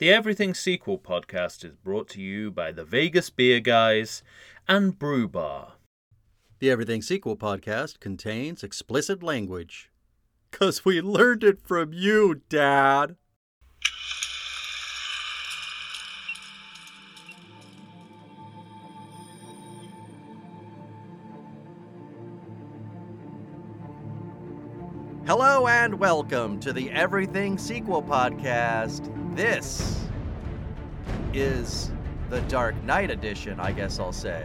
The Everything Sequel podcast is brought to you by the Vegas Beer Guys and Brew Bar. The Everything Sequel podcast contains explicit language. Because we learned it from you, Dad. And welcome to the Everything Sequel podcast. This is the Dark Knight edition, I guess I'll say.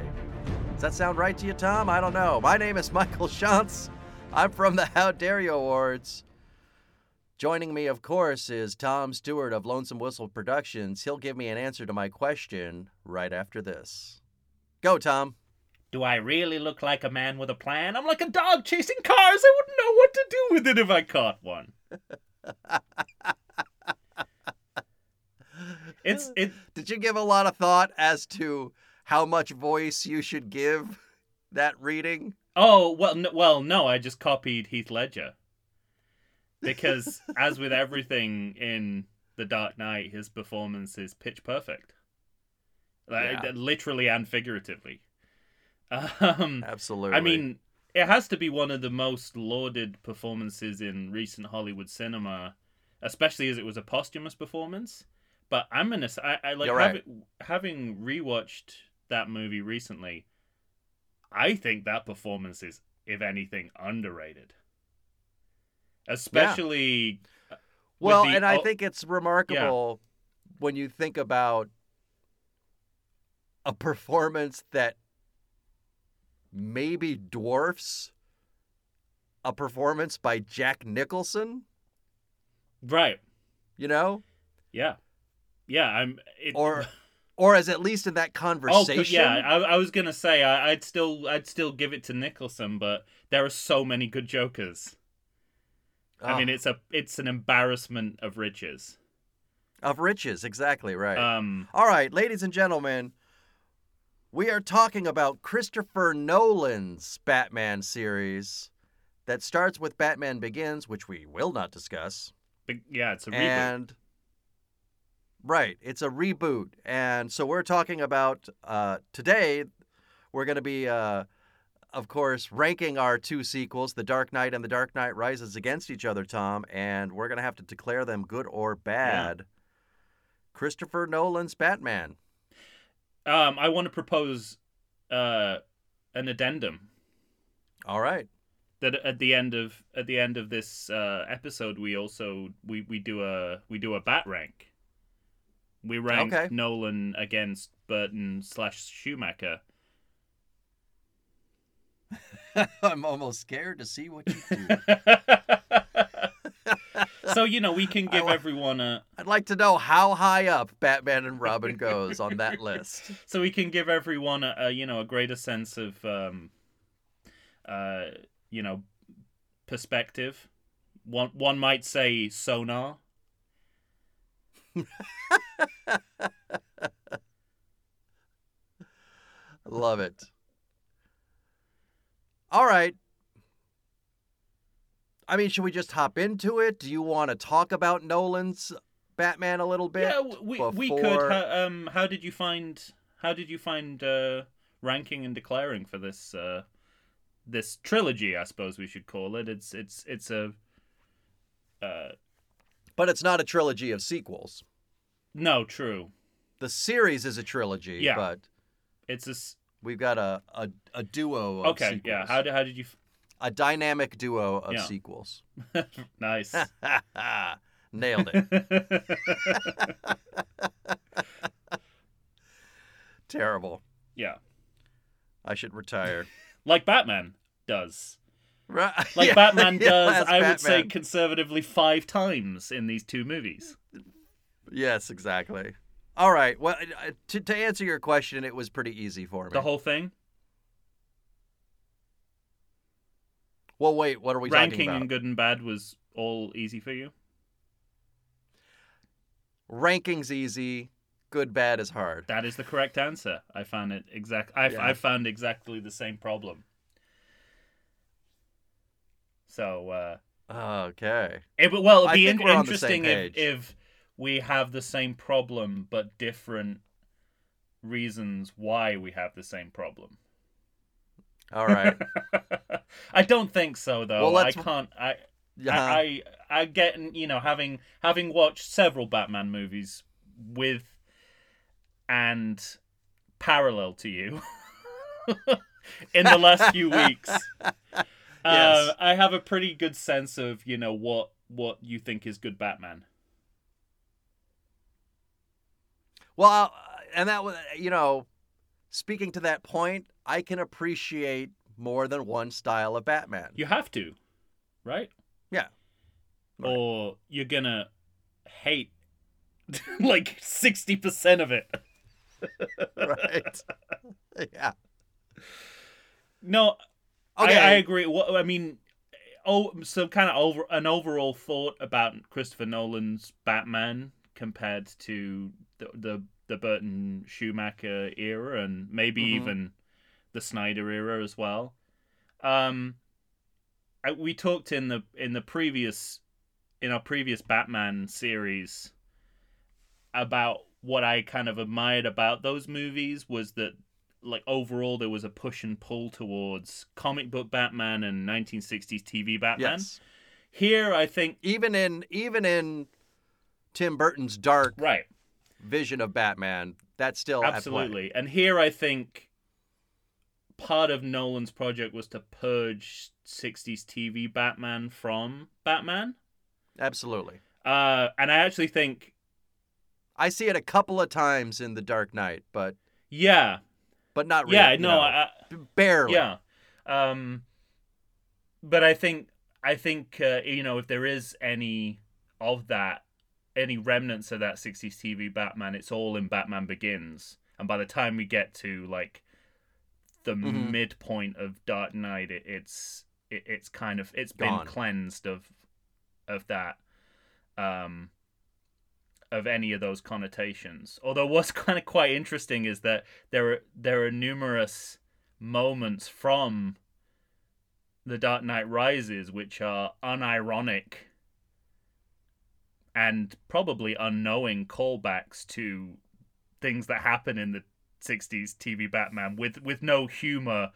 Does that sound right to you, Tom? I don't know. My name is Michael Shantz. I'm from the How Dare You Awards. Joining me, of course, is Tom Stewart of Lonesome Whistle Productions. He'll give me an answer to my question right after this. Go, Tom. Do I really look like a man with a plan? I'm like a dog chasing cars. I wouldn't know what to do with it if I caught one. it's it. Did you give a lot of thought as to how much voice you should give that reading? Oh well, n- well, no. I just copied Heath Ledger because, as with everything in The Dark Knight, his performance is pitch perfect, like, Yeah. literally and figuratively. Um, Absolutely. I mean, it has to be one of the most lauded performances in recent Hollywood cinema, especially as it was a posthumous performance. But I'm gonna, I, I like right. having, having rewatched that movie recently. I think that performance is, if anything, underrated. Especially, with well, the- and I oh, think it's remarkable when you think about a performance that maybe dwarfs a performance by Jack Nicholson, right? you know? Yeah, yeah. I'm. It, Or or as at least in that Oh, conversation. c- yeah. I, I was gonna say I, I'd still I'd still give it to Nicholson, but there are so many good Jokers. I mean, Oh, it's a it's an embarrassment of riches. of riches, exactly right. Um, All right, ladies and gentlemen, we are talking about Christopher Nolan's Batman series that starts with Batman Begins, which we will not discuss. but yeah, it's a reboot. and right, it's a reboot. And so we're talking about uh, today, we're going to be, uh, of course, ranking our two sequels, The Dark Knight and The Dark Knight Rises, against each other, Tom, and we're going to have to declare them good or bad. Christopher Nolan's Batman. Um, I want to propose uh, an addendum All right. that at the end of at the end of this uh, episode, we also we, we do a we do a bat rank. We rank Okay. Nolan against Burton slash Schumacher. I'm almost scared to see what you do. so you know we can give everyone a I'd like to know how high up Batman and Robin goes on that list. so we can give everyone a, a you know a greater sense of um uh you know perspective one one might say sonar Love it. All right. I mean, should we just hop into it? Do you want to talk about Nolan's Batman a little bit? yeah we we could before- ha- um how did you find how did you find uh ranking and declaring for this uh this trilogy i suppose we should call it it's it's it's a uh But it's not a trilogy of sequels. no true The series is a trilogy, Yeah. but it's a we've got a, a, a duo of okay yeah how did, how did you a dynamic duo of Yeah. sequels. nice Nailed it. Terrible. yeah I should retire. like Batman does. Right. Like Yeah, Batman yeah, does, I would say conservatively five times in these two movies. Yes, exactly. All right. Well, to, to answer your question, it was pretty easy for me. The whole thing, well, wait. What are we ranking talking about? Ranking and good and bad was all easy for you. Rankings easy. Good, bad is hard. That is the correct answer. I found it exact. I Yeah. I found exactly the same problem. So uh, Okay. it well it'd be in- we're on the same interesting if, if we have the same problem but different reasons why we have the same problem. All right. I don't think so though. Well, I can't I Yeah. I, I I get you know having having watched several Batman movies with and parallel to you in the last few weeks. Yes. Uh, I have a pretty good sense of you know what what you think is good Batman. Well, uh, and that was, you know, speaking to that point, I can appreciate more than one style of Batman. You have to, right? Yeah. Right. Or you're gonna hate like sixty percent of it. right. yeah. No, Okay. I, I agree. What I mean, oh, some kind of over an overall thought about Christopher Nolan's Batman compared to the the, the Burton Schumacher era and maybe Mhm. even the Snyder era as well. Um, I, we talked in the in the previous in our previous Batman series about what I kind of admired about those movies was that like overall there was a push and pull towards comic book Batman and 1960s TV Batman. yes. Here I think Even in even in Tim Burton's dark right, vision of Batman, that's still absolutely. And here I think part of Nolan's project was to purge 60s TV Batman from Batman. Absolutely. Uh and I actually think I see it a couple of times in The Dark Knight, but yeah, but not really. yeah, no, know, I, barely. Yeah. Um but I think I think uh, you know if there is any of that any remnants of that 60s TV Batman it's all in Batman Begins and by the time we get to like the Mhm. midpoint of Dark Knight it, it's it, it's kind of it's Gone. been cleansed of of that um of any of those connotations. Although what's kind of quite interesting is that there are there are numerous moments from The Dark Knight Rises which are unironic and probably unknowing callbacks to things that happen in the 60s TV Batman with with no humor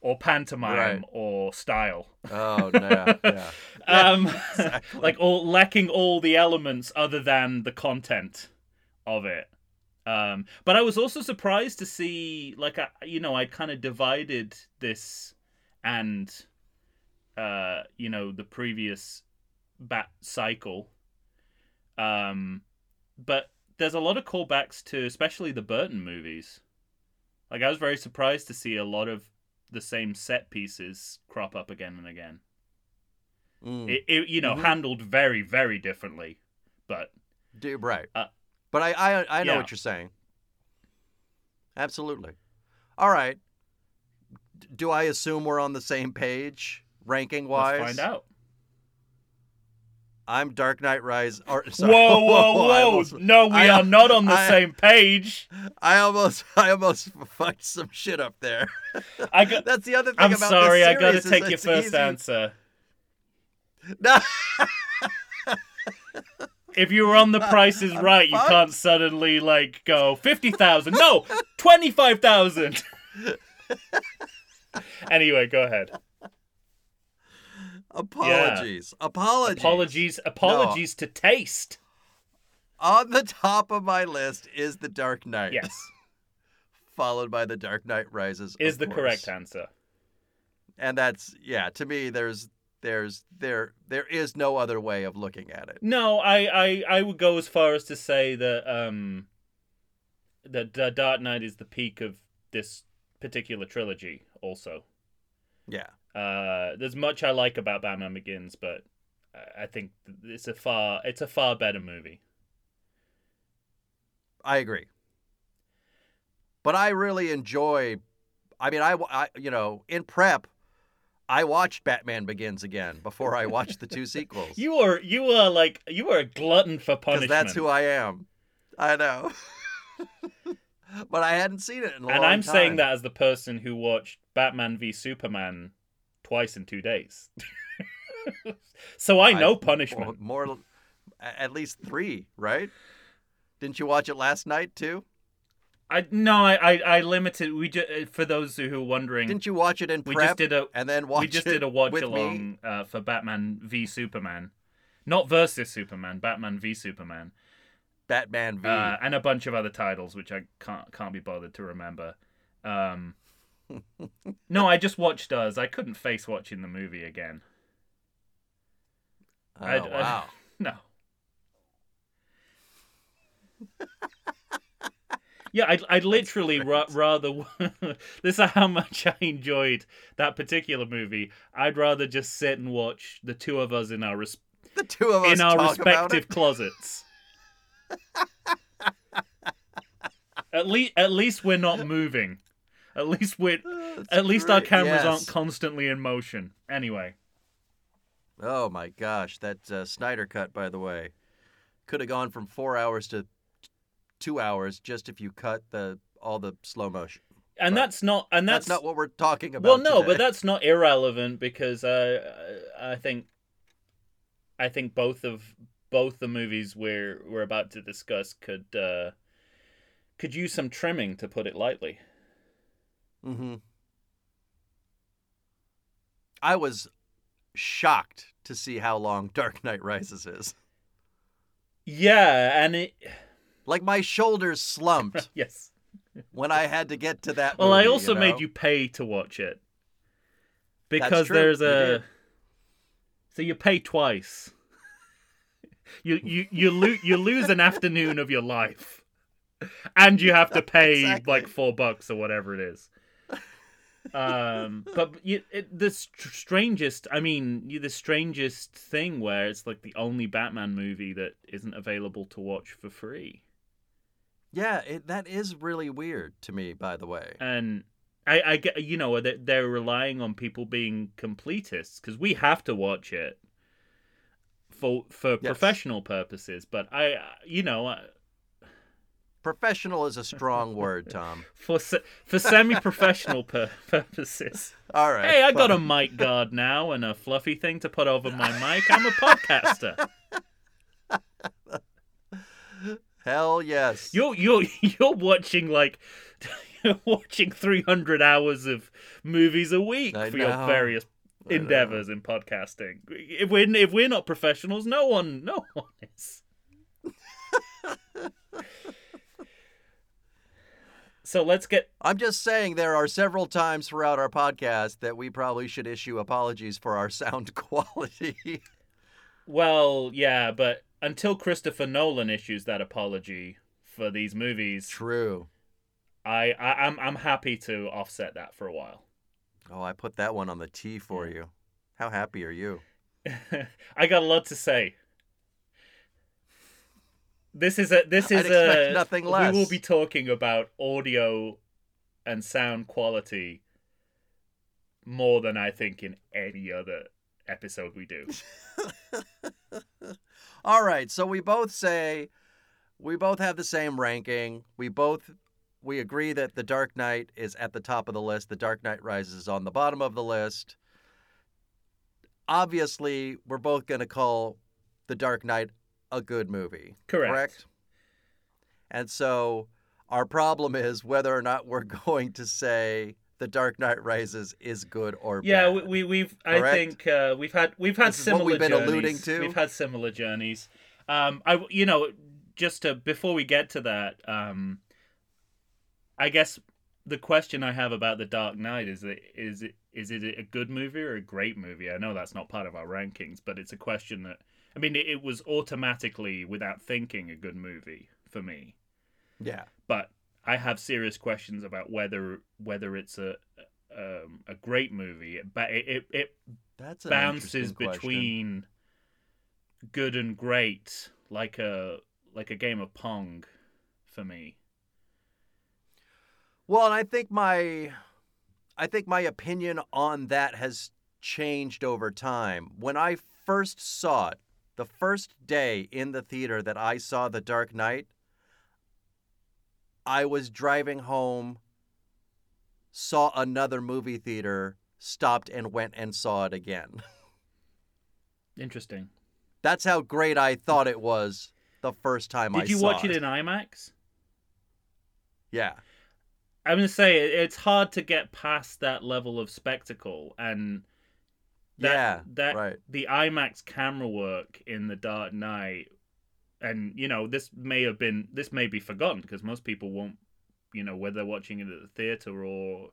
or pantomime Right. or style. Oh no. Yeah. Um Exactly. like all lacking all the elements other than the content of it. Um, but I was also surprised to see, like, I, you know, I kind of divided this and, uh, you know, the previous bat cycle. Um, but there's a lot of callbacks to, especially the Burton movies. Like, I was very surprised to see a lot of the same set pieces crop up again and again Mm. it, it you know Mhm. handled very very differently but Do, right. Uh, but I, I, I know yeah. what you're saying. Absolutely. All right. D- Do I assume we're on the same page, ranking wise? let's find out I'm Dark Knight Rise. Or, sorry. whoa whoa whoa almost, no we I- are not on the I- same page I almost, I almost fucked some shit up there. i got That's the other thing i'm about sorry this i gotta take your first easy- answer No. if you were on the price is right you can't suddenly like go 50000 no 25000 anyway go ahead Apologies. Apologies. apologies apologies to taste On the top of my list is The Dark Knight. yes Followed by The Dark Knight Rises. is of the course. correct answer And that's yeah, to me there's there's there there is no other way of looking at it. No, I, I, I would go as far as to say that um that uh, Dark Knight is the peak of this particular trilogy. Also, Yeah. Uh, there's much I like about Batman Begins, but I- think it's a far it's a far better movie. I agree. But I really enjoy I mean I, I you know, in prep I watched Batman Begins again before I watched the two sequels. You are you are like you are a glutton for Because punishment. that's who I am. I know. but I hadn't seen it in a and long I'm saying that as the person who watched Batman v Superman twice in two days. so I know I- punishment. More, more at least three, right? Didn't you watch it last night too? I no, I I, I limited. We just for those who are wondering, Didn't you watch it in prep? we just did a and then watch we just did a watch along uh, for Batman v Superman, not versus Superman, Batman v Superman, Batman v. uh, and a bunch of other titles which I can't can't be bothered to remember. Um, no, I just watched us. I couldn't face watching the movie again. oh, I'd- wow. No. yeah, I'd, I'd literally ra- rather. this is how much I enjoyed that particular movie. I'd rather just sit and watch the two of us in our res- the two of us in our respective closets. at least, at least we're not moving. At least. That's At least our cameras Yes. aren't constantly in motion. Anyway, Oh my gosh, that uh, Snyder cut, by the way, could have gone from four hours to two hours just if you cut the all the slow motion. and But that's not. And That's, that's, not what we're talking about. Well, no, today. but that's not irrelevant because uh, I think I think both of both the movies we're we're about to discuss could uh, could use some trimming, to put it lightly. Hmm I was shocked to see how long Dark Knight Rises is. Yeah, and it Like my shoulders slumped yes. when I had to get to that. Well, I also you made you pay to watch it because there's a so you pay twice. You you you lose you lose an afternoon of your life, and you have to pay Exactly. like four bucks or whatever it is. Um, but you, it, the str- strangest, I mean, you, the strangest thing where it's like the only Batman movie that isn't available to watch for free. Yeah, it, that is really weird to me. By the way, and I, I get you know that they're relying on people being completists because we have to watch it for for professional purposes. But I, you know, professional is a strong word, Tom. for se- for semi-professional pur- purposes. All right. Hey, I got a mic guard now and a fluffy thing to put over my mic. I'm a podcaster. Hell yes. You're you're you're watching like. You're watching 300 hours of movies a week I for your various I know. endeavors in podcasting. If we're if we're not professionals, no one no one is. So let's get I'm just saying there are several times throughout our podcast that we probably should issue apologies for our sound quality. well, yeah, but until Christopher Nolan issues that apology for these movies, True. I, I I'm I'm happy to offset that for a while. Oh, I put that one on the T for you. How happy are you? I got a lot to say. This is a this is a nothing We will be talking about audio and sound quality more than I think in any other episode we do. All right, so we both say we both have the same ranking. We both we agree that The Dark Knight is at the top of the list. The Dark Knight Rises is on the bottom of the list. Obviously, we're both going to call The Dark Knight a good movie. Correct. correct? And so our problem is whether or not we're going to say The Dark Knight Rises is good or Yeah, bad. we, we we've I think uh, we've had we've had This similar we've been journeys. alluding to? We've had similar journeys. Um, I you know just to before we get to that, um, I guess the question I have about the Dark Knight is that is it is it a good movie or a great movie? I know that's not part of our rankings, but it's a question that I mean it, it was automatically without thinking a good movie for me yeah. but I have serious questions about whether whether it's a um, a great movie. It it it, it That's bounces between good and great, like a like a game of pong, for me. Well, and I think my I think my opinion on that has changed over time. When I first saw it, the first day in the theater that I saw The Dark Knight, I was driving home, saw another movie theater, stopped and went and saw it again. Interesting. That's how great I thought it was the first time I Did you watch it in IMAX? Yeah. I'm gonna say it's hard to get past that level of spectacle and that, yeah. that right. the IMAX camera work in The Dark Knight, and you know this may have been this may be forgotten because most people won't, you know, whether they're watching it at the theater or,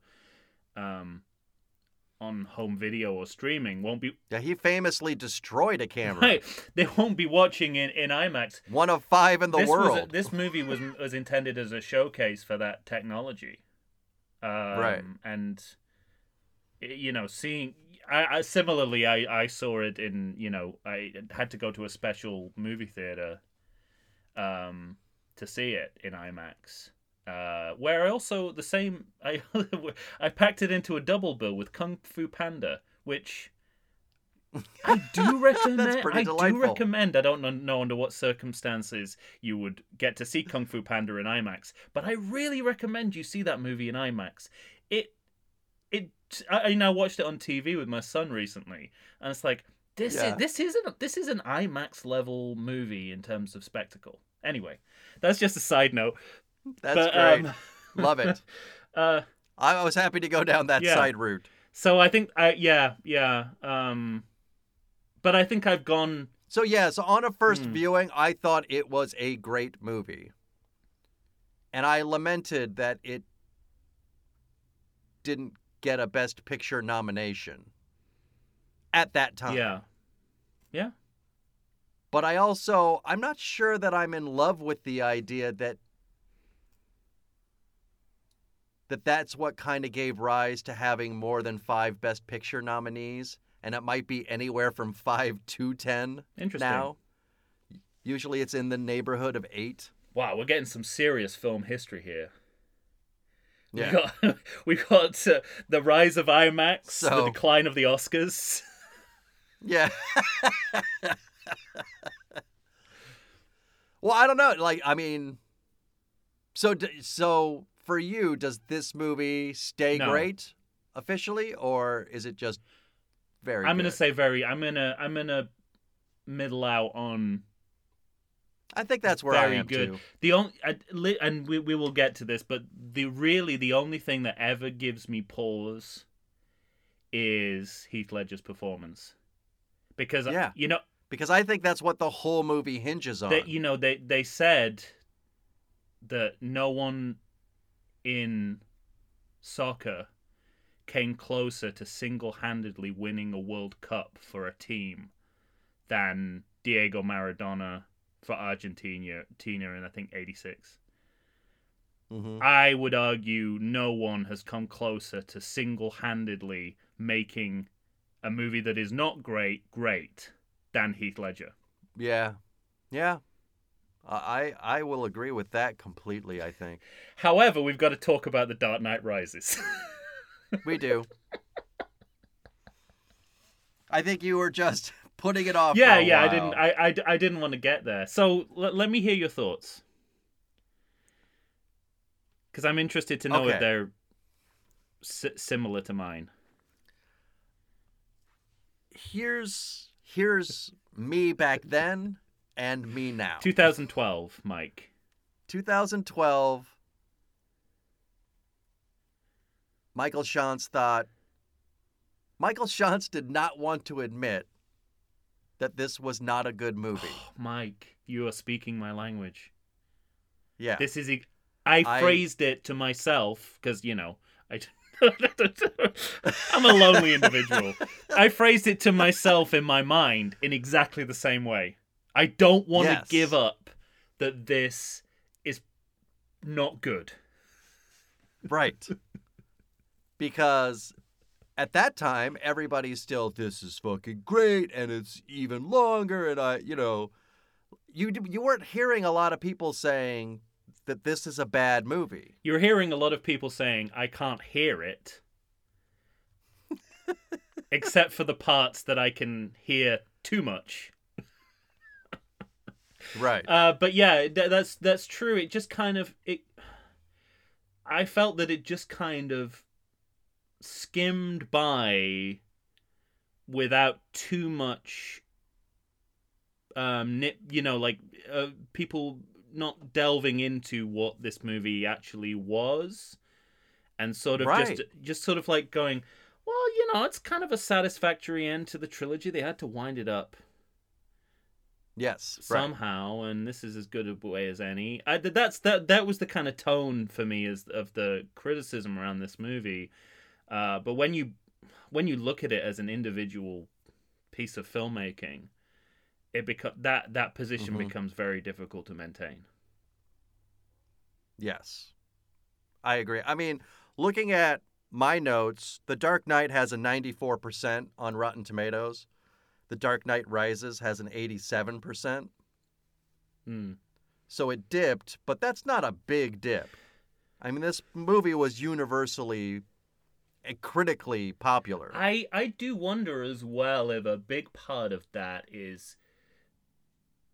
um, on home video or streaming, won't be Yeah, he famously destroyed a camera. right. They won't be watching in in IMAX. One of five in the this world. Was a- this movie was was intended as a showcase for that technology, um, Right. And you know, seeing I, I similarly, I I saw it in you know I had to go to a special movie theater, um, to see it in IMAX. Uh, where I also the same I I packed it into a double bill with Kung Fu Panda, which I do recommend. pretty I do recommend. I don't know, know under what circumstances you would get to see Kung Fu Panda in IMAX, but I really recommend you see that movie in IMAX. It, I, I now watched it on TV with my son recently, and it's like this Yeah. is this isn't this is an IMAX level movie in terms of spectacle. Anyway, that's just a side note. That's but, great. Um, Love it. uh, I I was happy to go down that Yeah. side route. so I think I yeah yeah um, but I think I've gone So yeah, so on a first Hmm. viewing, I thought it was a great movie. And I lamented that it didn't get a best picture nomination at that time. yeah Yeah. But I also I'm not sure that I'm in love with the idea that that that's what kind of gave rise to having more than 5 best picture nominees and it might be anywhere from 5 to 10 interesting. now. Usually it's in the neighborhood of 8. Wow, we're getting some serious film history here. Yeah. We got we got uh, the rise of IMAX, the decline of the Oscars. Yeah. well, I don't know. Like, I mean, so so for you, does this movie stay No. great officially, or is it just very? I'm gonna say very. I'm gonna I'm gonna middle out on I think that's where I very am good. too. the only I, and we we will get to this, but the really the only thing that ever gives me pause is Heath Ledger's performance, because uh, Yeah. you know Because I think that's what the whole movie hinges on. that you know they they said that no one in soccer came closer to single-handedly winning a World Cup for a team than Diego Maradona for Argentina Tina in I think 86. Mhm. I would argue no one has come closer to single-handedly making a movie that is not great great than Heath Ledger. Yeah, yeah. I I I will agree with that completely. I think However, we've got to talk about The Dark Knight Rises. we do. I think you were just putting it off. yeah, yeah, I didn't, I, I, I didn't want to get there. So l- let me hear your thoughts, because I'm interested to know Okay. if they're si- similar to mine. here's here's me back then and me now. 2012, Mike. 2012. Michael Shantz thought Michael Shantz did not want to admit that this was not a good movie. Oh, Mike, you are speaking my language. Yeah. This is. e- I I- phrased it to myself because you know I. I'm a lonely individual. I phrased it to myself in my mind in exactly the same way. I don't want Yes. to give up that this is not good. Right. because at that time, everybody's still, this is fucking great, and it's even longer, and I, you know, you you weren't hearing a lot of people saying that this is a bad movie. You're hearing a lot of people saying, I can't hear it. Except for the parts that I can hear too much. Right. Uh, but yeah, th- that's that's true. It just kind of it. I felt that it just kind of skimmed by without too much um, nip, you know, like uh, people not delving into what this movie actually was, and sort of Right. just just sort of like going, well, you know, it's kind of a satisfactory end to the trilogy. They had to wind it up Yes. Right. somehow, and this is as good a way as any. I, that's that. That was the kind of tone for me as of the criticism around this movie. Uh, but when you when you look at it as an individual piece of filmmaking, it beco- that that position Mhm. becomes very difficult to maintain. Yes. I agree. I mean, looking at my notes, The Dark Knight has a 94% on Rotten Tomatoes. The Dark Knight Rises has an 87%. Hmm. So it dipped, but that's not a big dip. I mean, this movie was universally critically popular. I I do wonder as well if a big part of that is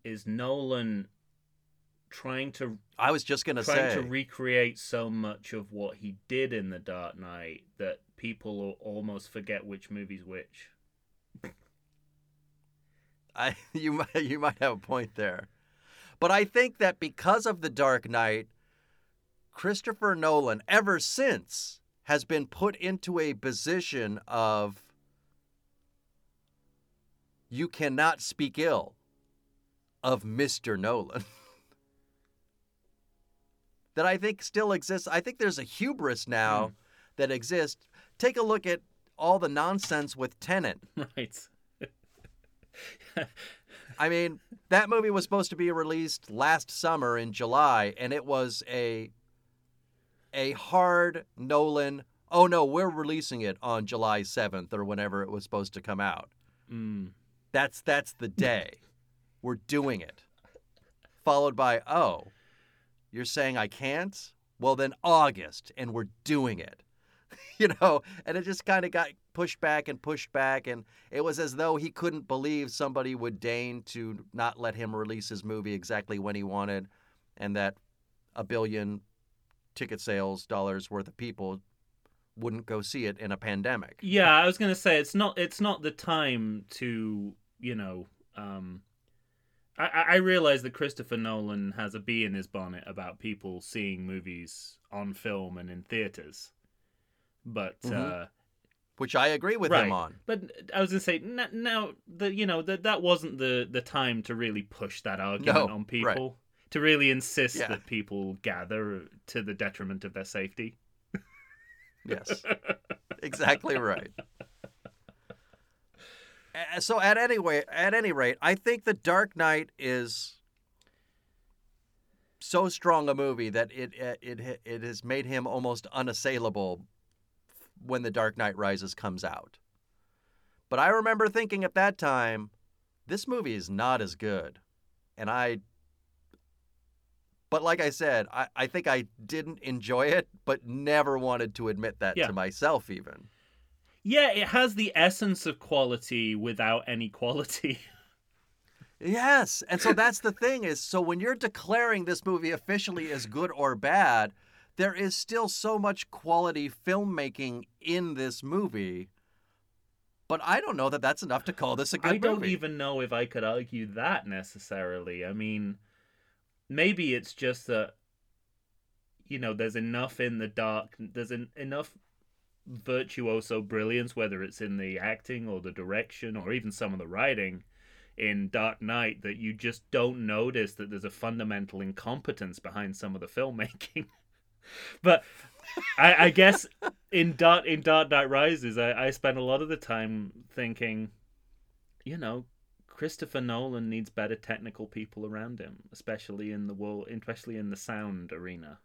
is Nolan trying to I was just going to trying say. to recreate so much of what he did in the Dark Knight that people almost forget which movie's which. I you might you might have a point there. But I think that because of The Dark Knight, Christopher Nolan ever since has been put into a position of you cannot speak ill of Mr. Nolan. that I think still exists. I think there's a hubris now Hmm. that exists. Take a look at all the nonsense with Tenet. Right. I mean, that movie was supposed to be released last summer in July, and it was a a hard Nolan. Oh no, we're releasing it on July seventh or whenever it was supposed to come out. Mm. That's that's the day we're doing it. Followed by oh, you're saying I can't? Well then August, and we're doing it. you know, and it just kind of got pushed back and pushed back, and it was as though he couldn't believe somebody would deign to not let him release his movie exactly when he wanted, and that a billion ticket sales dollars worth of people wouldn't go see it in a pandemic. Yeah, I was gonna say it's not it's not the time to you know. Um, I I realize that Christopher Nolan has a bee in his bonnet about people seeing movies on film and in theaters, but Mhm. uh, Which I agree with Right. him on. But I was gonna say now that you know that that wasn't the the time to really push that argument No, on right. To really insist Yeah. that people gather to the detriment of their safety. Yes. exactly right. So at any way, at any rate, I think The Dark Knight is so strong a movie that it it it has made him almost unassailable when The Dark Knight Rises comes out. But I remember thinking at that time, this movie is not as good, and I. But like I said, I, I think I didn't enjoy it, but never wanted to admit that Yeah. to myself even. Yeah, it has the essence of quality without any quality. Yes. And so that's the thing is so when you're declaring this movie officially as good or bad, there is still so much quality filmmaking in this movie. But I don't know that that's enough to call this a good movie. I don't movie. even know if I could argue that necessarily. I mean, maybe it's just that you know there's enough in the dark. There's en- enough virtuoso brilliance, whether it's in the acting or the direction or even some of the writing in Dark Knight, that you just don't notice that there's a fundamental incompetence behind some of the filmmaking. but I, I guess in Dark in Dark Knight Rises, I, I spent a lot of the time thinking, you know, Christopher Nolan needs better technical people around him, especially in the world, especially in the sound arena.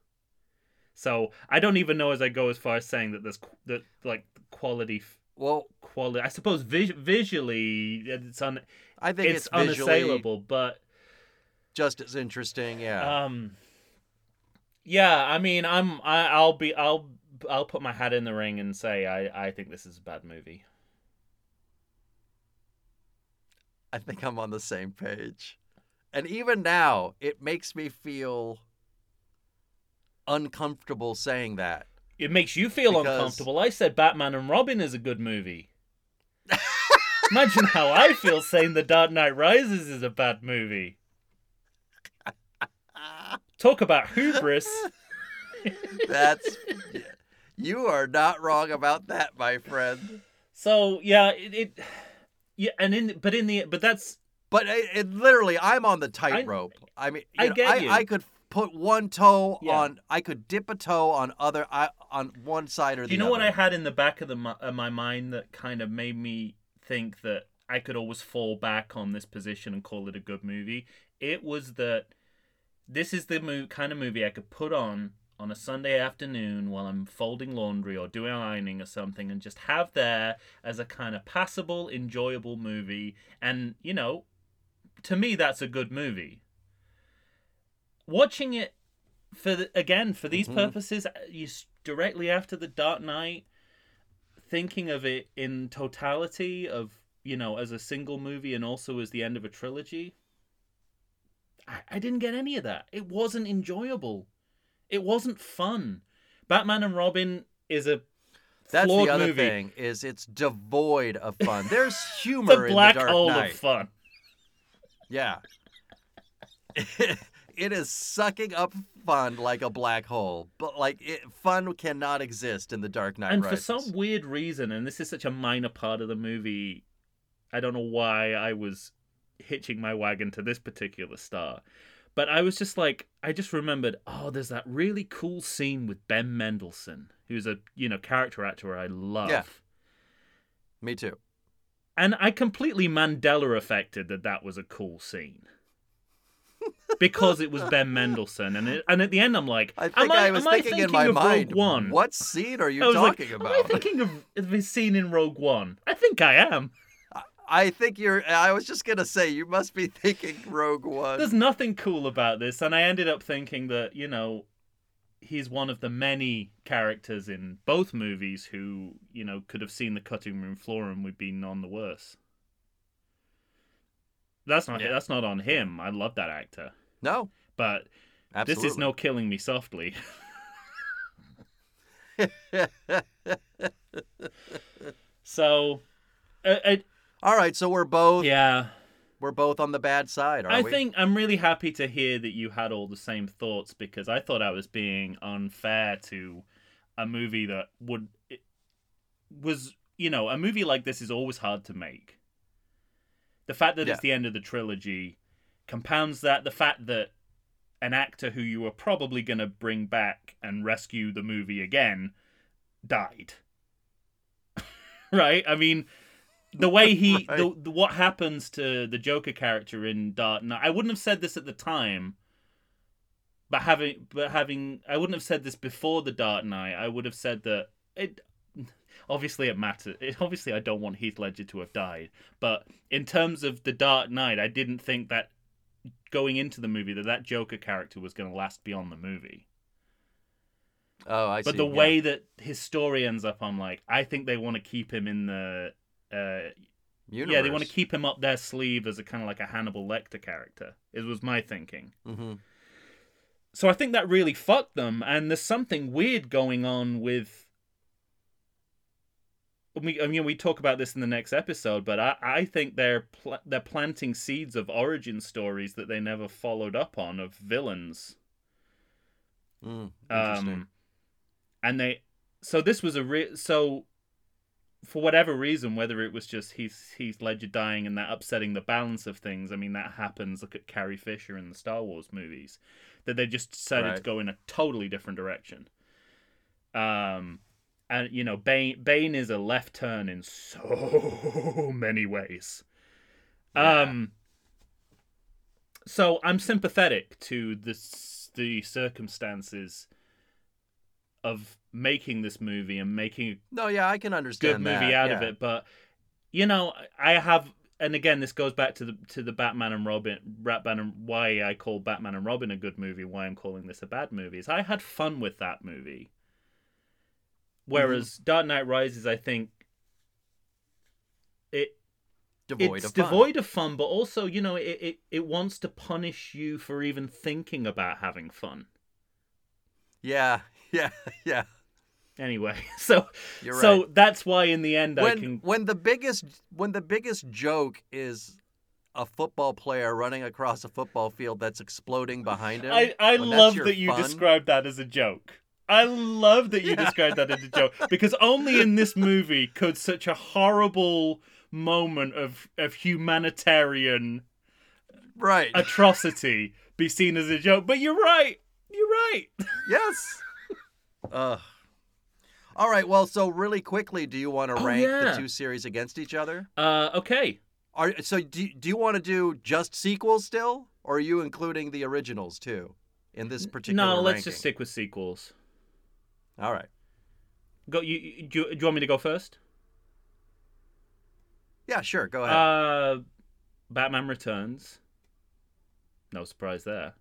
So I don't even know as I go as far as saying that there's that like quality Well, quality. I suppose vis- visually it's un I think it's, it's, unassailable, but just as interesting, yeah. um, yeah. I mean, I'm I, I'll be I'll I'll put my hat in the ring and say I I think this is a bad movie. I think I'm on the same page. And even now, it makes me feel uncomfortable saying that. It makes you feel Because- uncomfortable. I said Batman and Robin is a good movie. Imagine how I feel saying The Dark Knight Rises is a bad movie. Talk about hubris. That's you are not wrong about that, my friend. So yeah, it, it yeah, and in but in the but that's But it, it literally, I'm on the tightrope. I, mean, you I know, get I, you. I could put one toe Yeah. on. I could dip a toe on other. I, on one side or the you know other. what I had in the back of the of my mind that kind of made me think that I could always fall back on this position and call it a good movie? It was that this is the mo- kind of movie I could put on on a Sunday afternoon while I'm folding laundry or doing ironing or something and just have there as a kind of passable, enjoyable movie. And, you know, to me, that's a good movie. Watching it for the, again for these Mhm. purposes, you s- directly after the Dark Knight, thinking of it in totality of you know as a single movie and also as the end of a trilogy. I, I didn't get any of that. It wasn't enjoyable. It wasn't fun. Batman and Robin is a That's the other movie. thing. Is it's devoid of fun. There's humor a black in the Dark hole Knight. of fun. Yeah. it is sucking up fun like a black hole, but like it, fun cannot exist in the Dark Knight and Rises. for some weird reason, and this is such a minor part of the movie, I don't know why I was hitching my wagon to this particular star. But I was just like, I just remembered, oh, there's that really cool scene with Ben Mendelsohn, who's a you know character actor I love. Yeah. Me too. And I completely Mandela affected that that was a cool scene. because it was Ben Mendelsohn, and it, and at the end I'm like, I am think I, was am thinking, in my of mind, Rogue One? what scene are you I talking like, about? Am I thinking of of his scene in Rogue One? I think I am. I think you're. I was just gonna say you must be thinking Rogue One. There's nothing cool about this, and I ended up thinking that you know he's one of the many characters in both movies who you know could have seen the cutting room floor and would be none the worse. That's not Yeah. that's not on him. I love that actor, No, but absolutely. this is no killing me softly. so, uh, it, All right, so we're both yeah. we're both on the bad side, I we? think I'm really happy to hear that you had all the same thoughts because I thought I was being unfair to a movie that would it was you know a movie like this is always hard to make. The fact that Yeah. it's the end of the trilogy compounds that. The fact that an actor who you were probably going to bring back and rescue the movie again died. right? I mean, the way he, the, Right. the, what happens to the Joker character in Dark Knight. I wouldn't have said this at the time, but having, but having, I wouldn't have said this before the Dark Knight. I would have said that it. Obviously, it matters. It, obviously, I don't want Heath Ledger to have died, but in terms of the Dark Knight, I didn't think that going into the movie that that Joker character was going to last beyond the movie. Oh, I see. but the yeah. way that his story ends up, I'm like, I think they want to keep him in the, uh, yeah, they want to keep him up their sleeve as a kind of like a Hannibal Lecter character. It was my thinking. hmm So I think that really fucked them, and there's something weird going on with. We, I mean, we talk about this in the next episode, but I, I think they're pl- they're planting seeds of origin stories that they never followed up on of villains. Mm, interesting. Um, and they, so this was a re- so, for whatever reason, whether it was just Heath Heath Ledger dying and that upsetting the balance of things. I mean, that happens. Look at Carrie Fisher in the Star Wars movies, that they just decided to go in a totally different direction. Um, and you know, Bane Bane is a left turn in so many ways. Yeah. Um. So I'm sympathetic to this the circumstances of making this movie and making a no, yeah, I can understand good movie that, out of it, but you know, I have and again this goes back to the to the Batman and Robin Batman and why I call Batman and Robin a good movie, why I'm calling this a bad movie. Is I had fun with that movie. Whereas Mm-hmm. Dark Knight Rises, I think it Devoid it's of fun. devoid of fun, but also, you know, it, it, it wants to punish you for even thinking about having fun. Yeah, yeah, yeah. Anyway, so You're so right. that's why in the end I when can when the biggest when the biggest joke is a football player running across a football field that's exploding behind him. I, I love that you fun- described that as a joke. I love that you Yeah. described that as a joke because only in this movie could such a horrible moment of of humanitarian right. atrocity be seen as a joke. But you're right. You're right. yes. Ugh. All right. Well, so really quickly, do you want to Oh, rank yeah. the two series against each other? Uh, okay. Are so do do you want to do just sequels still, or are you including the originals too in this particular? No, let's ranking? just stick with sequels. All right. Go. You, do, you, do you want me to go first? Yeah, sure. Go ahead. Uh, Batman Returns. No surprise there.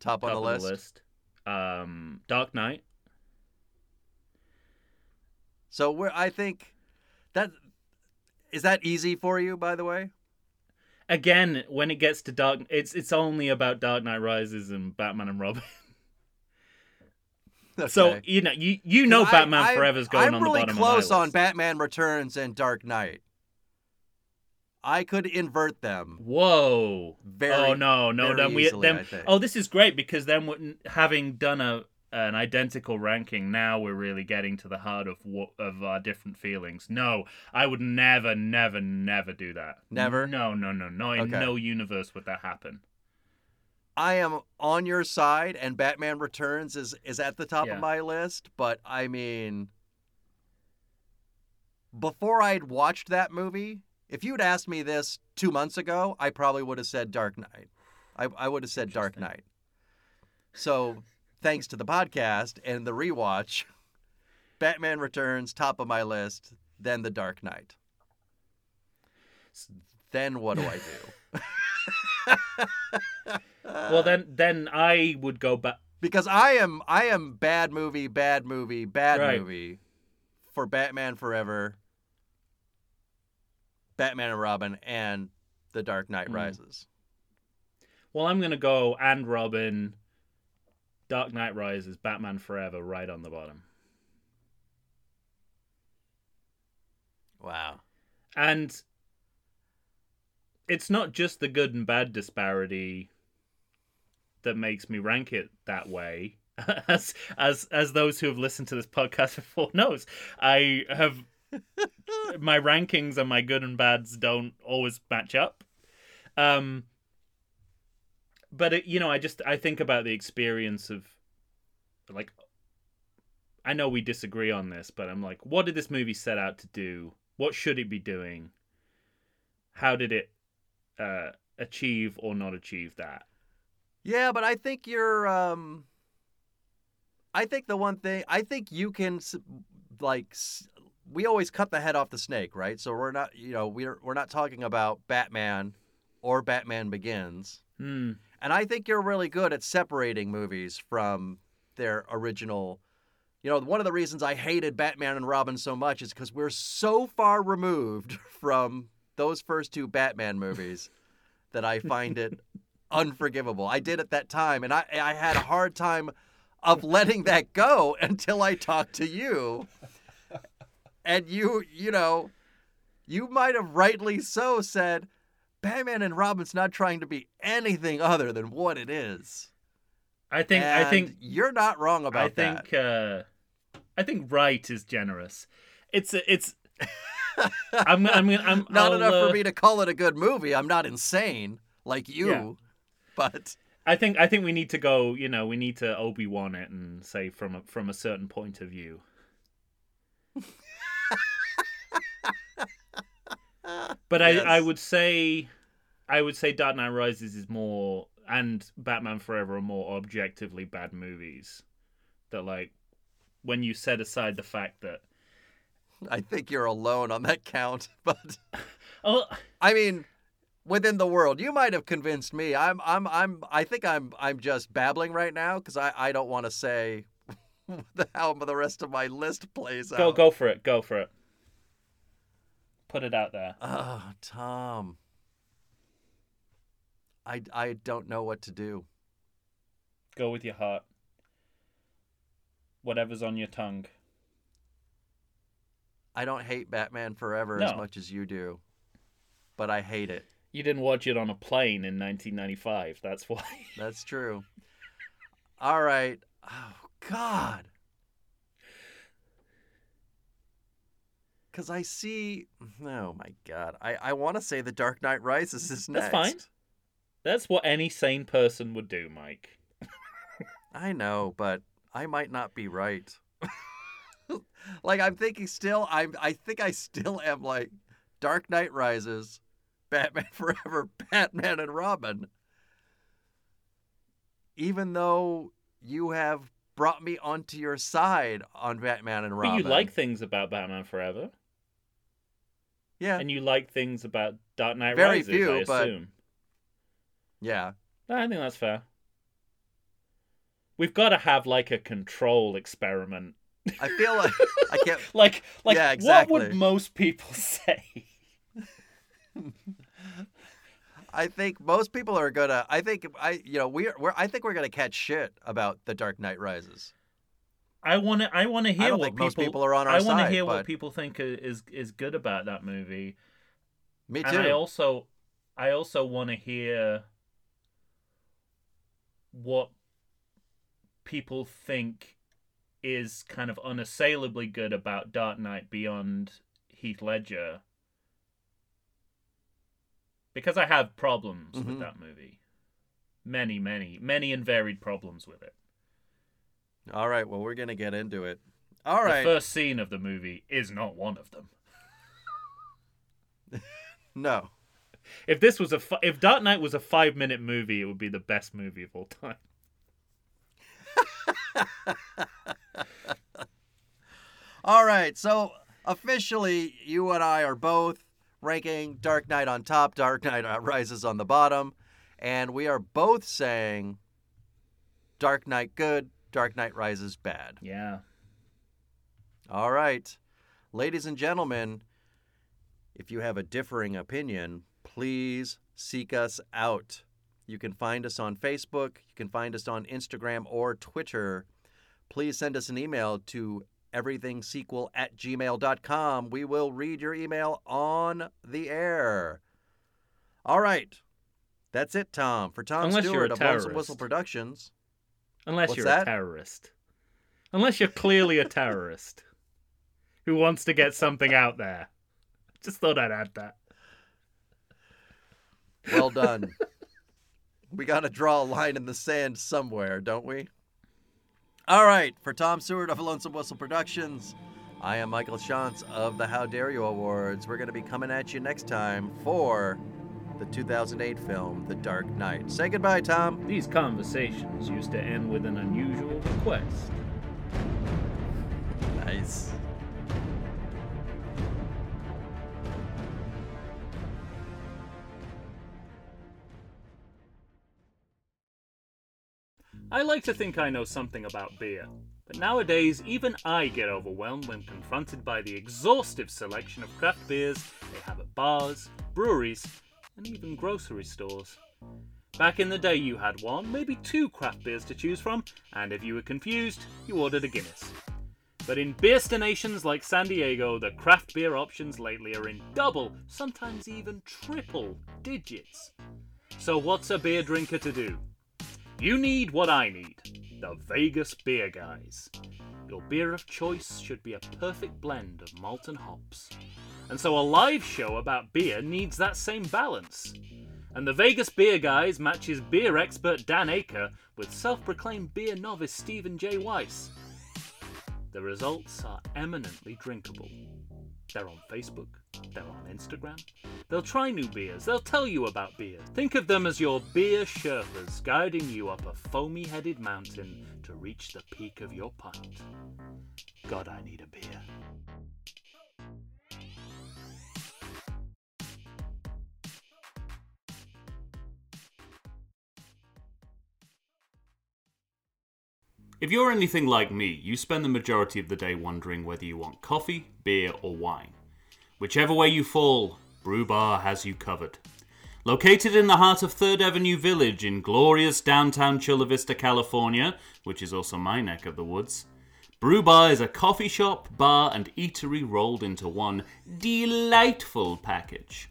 Top on the of list. the list. Um, Dark Knight. So we're I think that is that easy for you, by the way. Again, when it gets to Dark, it's it's only about Dark Knight Rises and Batman and Robin. So you know, you you know, 'Cause I- Batman I- Forever's going I'm on really the bottom close of my on. Batman Returns and Dark Knight. I could invert them Whoa! Oh, very. oh no, no, then we easily, I then. Oh, this is great because then having done a an identical ranking, now we're really getting to the heart of what of our different feelings. No, I would never, never, never do that. Never? No, no, no, no. In Okay. no universe would that happen. I am on your side, and Batman Returns is is at the top Yeah. of my list. But I mean, before I'd watched that movie, if you'd asked me this two months ago, I probably would have said Dark Knight. I, I would have said Dark. Knight. So, thanks to the podcast and the rewatch, Batman Returns top of my list. Then The Dark Knight. Then what do I do? well, then, then I would go back. because I am I am bad movie, bad movie, bad Right. movie for Batman Forever, Batman and Robin, and The Dark Knight Mm. Rises. Well, I'm gonna go and Robin, Dark Knight Rises, Batman Forever, right on the bottom. Wow. And it's not just the good and bad disparity that makes me rank it that way. As as as those who have listened to this podcast before knows, I have my rankings and my good and bads don't always match up. Um but it, you know, I just I think about the experience of like I know we disagree on this, but I'm like, what did this movie set out to do? What should it be doing? How did it uh, achieve or not achieve that? Yeah, but I think you're. Um, I think the one thing I think you can like. We always cut the head off the snake, right? So we're not, you know, we're we're not talking about Batman or Batman Begins. Hmm. And I think you're really good at separating movies from their original. You know, one of the reasons I hated Batman and Robin so much is because we're so far removed from those first two Batman movies that I find it unforgivable. I did at that time, and I I had a hard time of letting that go until I talked to you. And you, you know, you might have rightly so said, Batman and Robin's not trying to be anything other than what it is. I think I think you're not wrong about that. I think uh, I think right is generous. It's it's. I'm I'm I'm not I'll, enough uh, for me to call it a good movie. I'm not insane like you, Yeah. but I think I think we need to go. You know, we need to Obi Wan it and say from a, from a certain point of view. But I, I would say, I would say Dark Knight Rises is more, and Batman Forever are more objectively bad movies. That like, when you set aside the fact that, I think you're alone on that count. But oh, I mean, within the world, you might have convinced me. I'm I'm I'm I think I'm I'm just babbling right now because I I don't want to say the- how the rest of my list plays out. go go for it, go for it. Put it out there. Oh, Tom. I, I don't know what to do. Go with your heart. whatever's on your tongue. I don't hate Batman Forever as much as you do, but I hate it. You didn't watch it on a plane in 1995. That's why. That's true. All right. Oh God. Cause I see. Oh my God. I I want to say The Dark Knight Rises is next. That's fine. That's what any sane person would do, Mike. I know, but I might not be right. like I'm thinking still. I'm. I think I still am like Dark Knight Rises, Batman Forever, Batman and Robin. Even though you have brought me onto your side on Batman and Robin. But you like things about Batman Forever, yeah, and you like things about Dark Knight Very Rises. few, I but- assume. yeah. I think that's fair. We've got to have like a control experiment. I feel like I can't. Like, like Yeah, what would most people say? I think most people are gonna. I think I. You know, we're. we're I think we're gonna catch shit about The Dark Knight Rises. I want to. I want to hear what people. most people are on our I want to hear but- what people think is is good about that movie. Me too. And I also, I also want to hear what people think is kind of unassailably good about Dark Knight beyond Heath Ledger. Because I have problems Mhm. with that movie. Many, many, many and varied problems with it. All right. Well, we're gonna get into it. All right. The first scene of the movie is not one of them. No. If this was a fi- if Dark Knight was a 5-minute movie, it would be the best movie of all time. All right. So officially, you and I are both ranking Dark Knight on top, Dark Knight Rises on the bottom, and we are both saying Dark Knight good, Dark Knight Rises bad. Yeah. All right. Ladies and gentlemen, if you have a differing opinion, please seek us out. You can find us on Facebook, you can find us on Instagram or Twitter. Please send us an email to everythingsequel at gmail.com. We will read your email on the air. All right. That's it, Tom. For Tom Unless Stewart of terrorist. Whistle Productions. Unless What's you're that? a terrorist. Unless you're clearly a terrorist who wants to get something out there. Just thought I'd add that. Well done. we got to draw a line in the sand somewhere, don't we? All right. For Tom Seward of Lonesome Whistle Productions, I am Michael Shantz of the How Dare You Awards. We're going to be coming at you next time for the 2008 film, The Dark Knight. Say goodbye, Tom. These conversations used to end with an unusual request. Nice. I like to think I know something about beer, but nowadays even I get overwhelmed when confronted by the exhaustive selection of craft beers they have at bars, breweries, and even grocery stores. Back in the day, you had one, maybe two craft beers to choose from, and if you were confused, you ordered a Guinness. But in beerstinations like San Diego, the craft beer options lately are in double, sometimes even triple digits. So, what's a beer drinker to do? You need what I need the Vegas Beer Guys. Your beer of choice should be a perfect blend of malt and hops. And so a live show about beer needs that same balance. And the Vegas Beer Guys matches beer expert Dan Aker with self proclaimed beer novice Stephen J. Weiss. The results are eminently drinkable. They're on Facebook, they're on Instagram. They'll try new beers, they'll tell you about beer. Think of them as your beer Sherpas guiding you up a foamy headed mountain to reach the peak of your pint. God, I need a beer. If you're anything like me, you spend the majority of the day wondering whether you want coffee, beer, or wine. Whichever way you fall, Brew Bar has you covered. Located in the heart of 3rd Avenue Village in glorious downtown Chula Vista, California, which is also my neck of the woods, Brew Bar is a coffee shop, bar, and eatery rolled into one delightful package.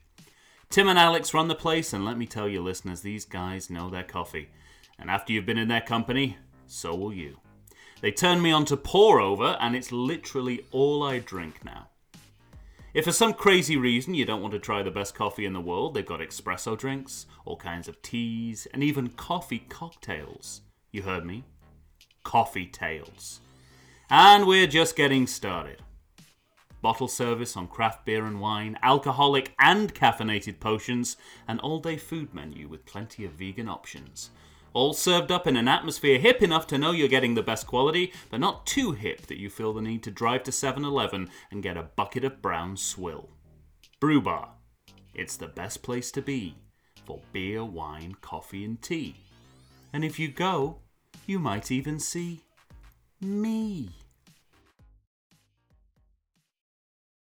Tim and Alex run the place, and let me tell you, listeners, these guys know their coffee. And after you've been in their company, so will you. They turned me on to pour over, and it's literally all I drink now. If for some crazy reason you don't want to try the best coffee in the world, they've got espresso drinks, all kinds of teas, and even coffee cocktails. You heard me? Coffee tails. And we're just getting started. Bottle service on craft beer and wine, alcoholic and caffeinated potions, an all day food menu with plenty of vegan options. All served up in an atmosphere hip enough to know you're getting the best quality, but not too hip that you feel the need to drive to 7 Eleven and get a bucket of brown swill. Brew Bar. It's the best place to be for beer, wine, coffee, and tea. And if you go, you might even see me.